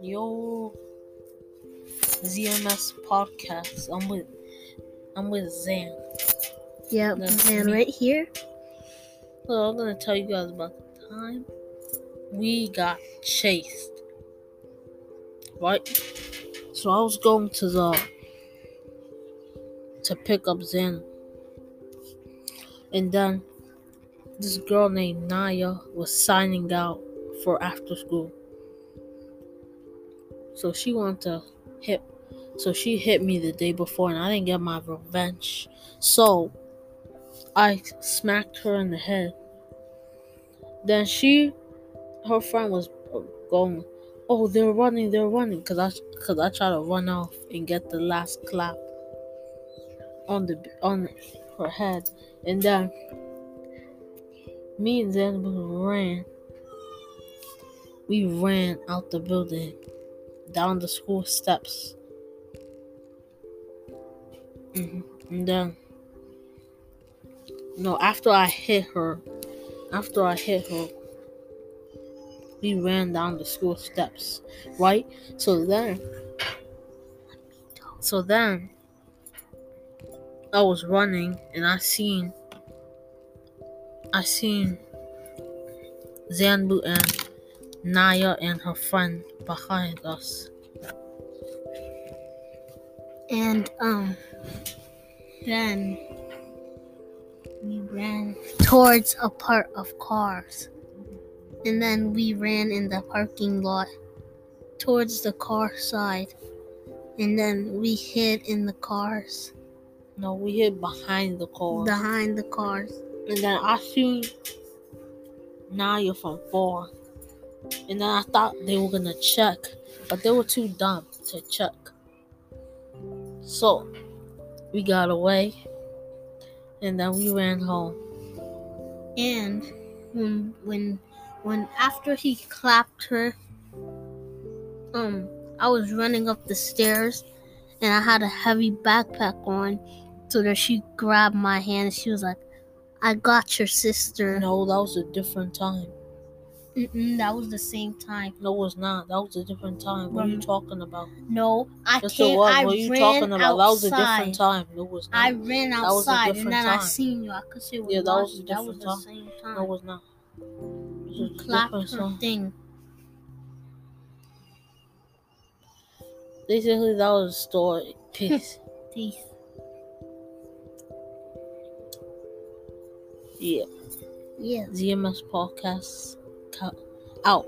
Yo, ZMS podcast. I'm with, I'm with Zan. That's and me. right here. So I'm gonna tell you guys about the time we got chased. Right? So I was going to the to pick up Zen. And then this girl named Naya was signing out for after school. So she wanted to hit so she hit me the day before and I didn't get my revenge. So I smacked her in the head. Then she, her friend was going, oh, they're running, they're running, cause I, cause I tried to run off and get the last clap on the on her head, and then me and Zen ran. We ran out the building, down the school steps, Mhm. and then. No, after I hit her, after I hit her, we ran down the school steps, right? So then, so then, I was running and I seen, I seen Zanbu and Naya and her friend behind us. And um then we ran towards a part of cars. And then we ran in the parking lot towards the car side. And then we hid in the cars No, we hid behind the car. behind the cars. And then I seen Naya from four. And then I thought they were gonna check, but they were too dumb to check. So we got away and then we ran home. And when when when after he clapped her, um, I was running up the stairs, and I had a heavy backpack on, so that she grabbed my hand. and She was like, "I got your sister." No, that was a different time. Mm-mm, that was the same time. No, it was not. That was a different time. What are you Um, talking about? No, I Yes, it was. I What are you ran talking about? That was a outside. different time. No, it was not. I ran That was a outside, and different then I seen you. I could see what Yeah, that was a That was different the time. same No, time. it was not. It was you a clapped different her time. thing. Basically, that was a story. Peace. Peace. Yeah. Yeah. ZMS podcast. Out.